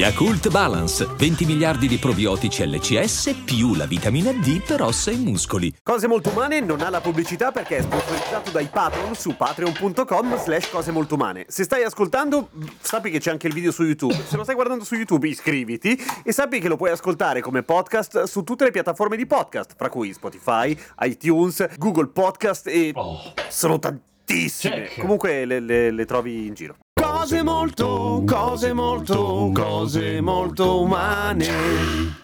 Yakult Balance, 20 miliardi di probiotici LCS più la vitamina D per ossa e muscoli. Cose molto umane non ha la pubblicità perché è sponsorizzato dai Patreon su patreon.com slash cose molto umane. Se stai ascoltando, sappi che c'è anche il video su YouTube. Se lo stai guardando su YouTube, iscriviti e sappi che lo puoi ascoltare come podcast su tutte le piattaforme di podcast, fra cui Spotify, iTunes, Google Podcast e... sono tantissime. Check. Comunque le, le- le trovi in giro. Cose molto, cose molto, cose molto umane.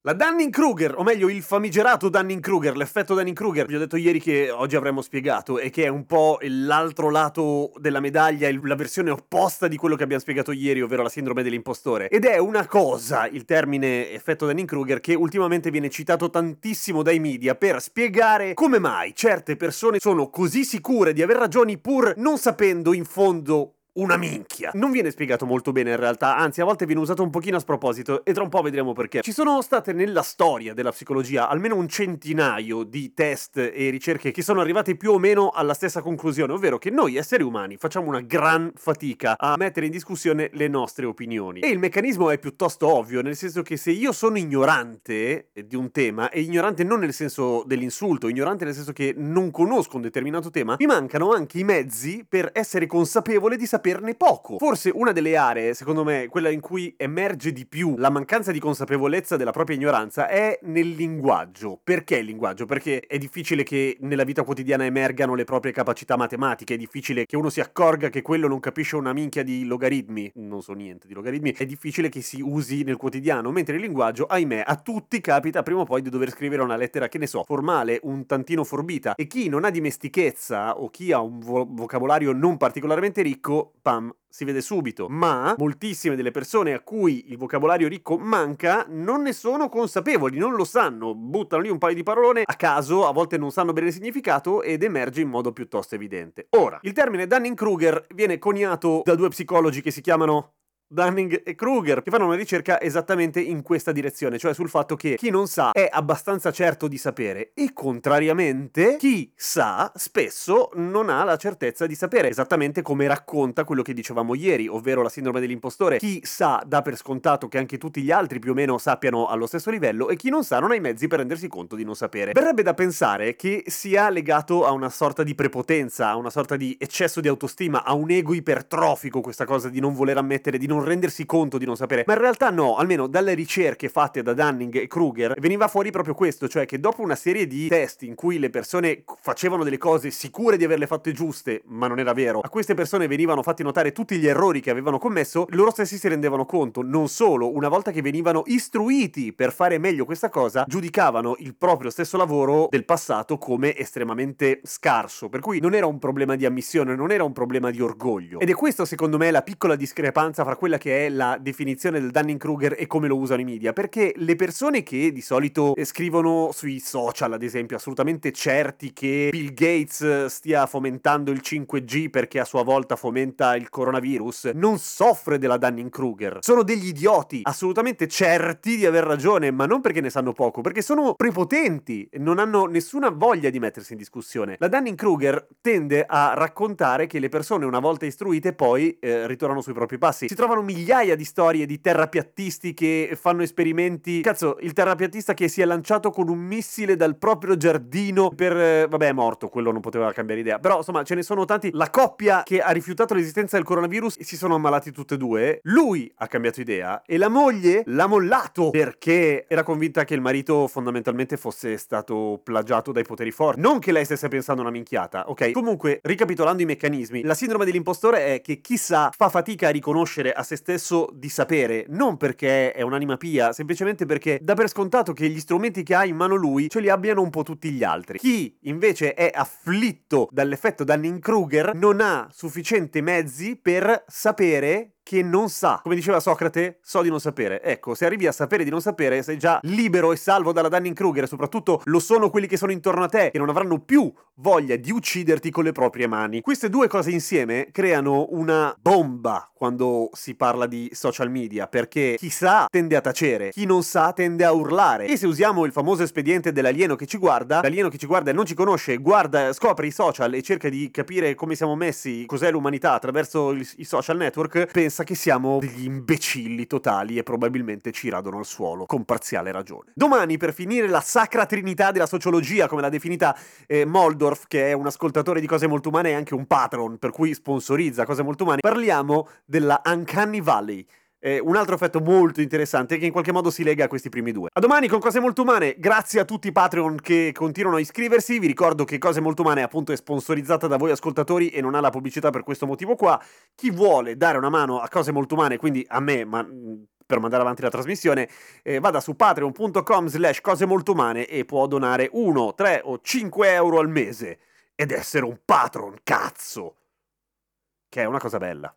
La Dunning-Kruger, o meglio il famigerato Dunning-Kruger, l'effetto Dunning-Kruger, vi ho detto ieri che oggi avremmo spiegato e che è un po' l'altro lato della medaglia, la versione opposta di quello che abbiamo spiegato ieri, ovvero la sindrome dell'impostore. Ed è una cosa, il termine effetto Dunning-Kruger, che ultimamente viene citato tantissimo dai media per spiegare come mai certe persone sono così sicure di aver ragioni pur non sapendo in fondo una minchia. Non viene spiegato molto bene in realtà, anzi a volte viene usato un pochino a sproposito e tra un po' vedremo perché. Ci sono state nella storia della psicologia almeno un centinaio di test e ricerche che sono arrivate più o meno alla stessa conclusione, ovvero che noi esseri umani facciamo una gran fatica a mettere in discussione le nostre opinioni. E il meccanismo è piuttosto ovvio, nel senso che se io sono ignorante di un tema, e ignorante non nel senso dell'insulto, ignorante nel senso che non conosco un determinato tema, mi mancano anche i mezzi per essere consapevole di saperne poco. Forse una delle aree, secondo me, quella in cui emerge di più la mancanza di consapevolezza della propria ignoranza è nel linguaggio. Perché il linguaggio? Perché è difficile che nella vita quotidiana emergano le proprie capacità matematiche, è difficile che uno si accorga che quello non capisce una minchia di logaritmi, non so niente di logaritmi, è difficile che si usi nel quotidiano, mentre il linguaggio, ahimè, a tutti capita prima o poi di dover scrivere una lettera, che ne so, formale, un tantino forbita, e chi non ha dimestichezza o chi ha un vo- vocabolario non particolarmente ricco, pam, si vede subito. Ma moltissime delle persone a cui il vocabolario ricco manca non ne sono consapevoli, non lo sanno, buttano lì un paio di parolone a caso, a volte non sanno bene il significato ed emerge in modo piuttosto evidente. Ora, il termine Dunning-Kruger viene coniato da due psicologi che si chiamano Dunning e Kruger, che fanno una ricerca esattamente in questa direzione, cioè sul fatto che chi non sa è abbastanza certo di sapere e contrariamente chi sa spesso non ha la certezza di sapere, esattamente come racconta quello che dicevamo ieri, ovvero la sindrome dell'impostore. Chi sa dà per scontato che anche tutti gli altri più o meno sappiano allo stesso livello e chi non sa non ha i mezzi per rendersi conto di non sapere. Verrebbe da pensare che sia legato a una sorta di prepotenza, a una sorta di eccesso di autostima, a un ego ipertrofico questa cosa di non voler ammettere, di non rendersi conto di non sapere. Ma in realtà no, almeno dalle ricerche fatte da Dunning e Kruger veniva fuori proprio questo, cioè che dopo una serie di test in cui le persone facevano delle cose sicure di averle fatte giuste, ma non era vero, a queste persone venivano fatti notare tutti gli errori che avevano commesso, loro stessi si rendevano conto, non solo, una volta che venivano istruiti per fare meglio questa cosa, giudicavano il proprio stesso lavoro del passato come estremamente scarso, per cui non era un problema di ammissione, non era un problema di orgoglio. Ed è questo secondo me la piccola discrepanza fra quella che è la definizione del Dunning-Kruger e come lo usano i media, perché le persone che di solito eh, scrivono sui social, ad esempio, assolutamente certi che Bill Gates eh, stia fomentando il 5G perché a sua volta fomenta il coronavirus, non soffre della Dunning-Kruger. Sono degli idioti, assolutamente certi di aver ragione, ma non perché ne sanno poco, perché sono prepotenti, non hanno nessuna voglia di mettersi in discussione. La Dunning-Kruger tende a raccontare che le persone una volta istruite poi eh, ritornano sui propri passi. Si trovano migliaia di storie di terrapiattisti che fanno esperimenti. Cazzo, il terrapiattista che si è lanciato con un missile dal proprio giardino per... eh, vabbè, è morto, quello non poteva cambiare idea. Però, insomma, ce ne sono tanti. La coppia che ha rifiutato l'esistenza del coronavirus e si sono ammalati tutte e due. Lui ha cambiato idea e la moglie l'ha mollato perché era convinta che il marito fondamentalmente fosse stato plagiato dai poteri forti. Non che lei stesse pensando una minchiata, ok? Comunque, ricapitolando i meccanismi, la sindrome dell'impostore è che chissà fa fatica a riconoscere a se stesso di sapere, non perché è un'anima pia, semplicemente perché dà per scontato che gli strumenti che ha in mano lui ce li abbiano un po' tutti gli altri. Chi invece è afflitto dall'effetto Dunning-Kruger non ha sufficienti mezzi per sapere che non sa. Come diceva Socrate, so di non sapere. Ecco, se arrivi a sapere di non sapere, sei già libero e salvo dalla Dunning-Kruger e soprattutto lo sono quelli che sono intorno a te, che non avranno più voglia di ucciderti con le proprie mani. Queste due cose insieme creano una bomba quando si parla di social media, perché chi sa tende a tacere, chi non sa tende a urlare. E se usiamo il famoso espediente dell'alieno che ci guarda, l'alieno che ci guarda e non ci conosce, guarda, scopre i social e cerca di capire come siamo messi, cos'è l'umanità attraverso i social network, pensa che siamo degli imbecilli totali e probabilmente ci radono al suolo, con parziale ragione. Domani, per finire la sacra trinità della sociologia, come l'ha definita eh, Moldor, Waldorf, che è un ascoltatore di Cose Molto Umane e anche un patron, per cui sponsorizza Cose Molto Umane, parliamo della Uncanny Valley. Eh, un altro effetto molto interessante che in qualche modo si lega a questi primi due. A domani con Cose Molto Umane, grazie a tutti i Patreon che continuano a iscriversi, vi ricordo che Cose Molto Umane appunto è sponsorizzata da voi ascoltatori e non ha la pubblicità per questo motivo qua. Chi vuole dare una mano a Cose Molto Umane, quindi a me, ma per mandare avanti la trasmissione, eh, vada su patreon.com slash cose molto umane e può donare 1, 3 o 5 euro al mese ed essere un patron, cazzo! Che è una cosa bella.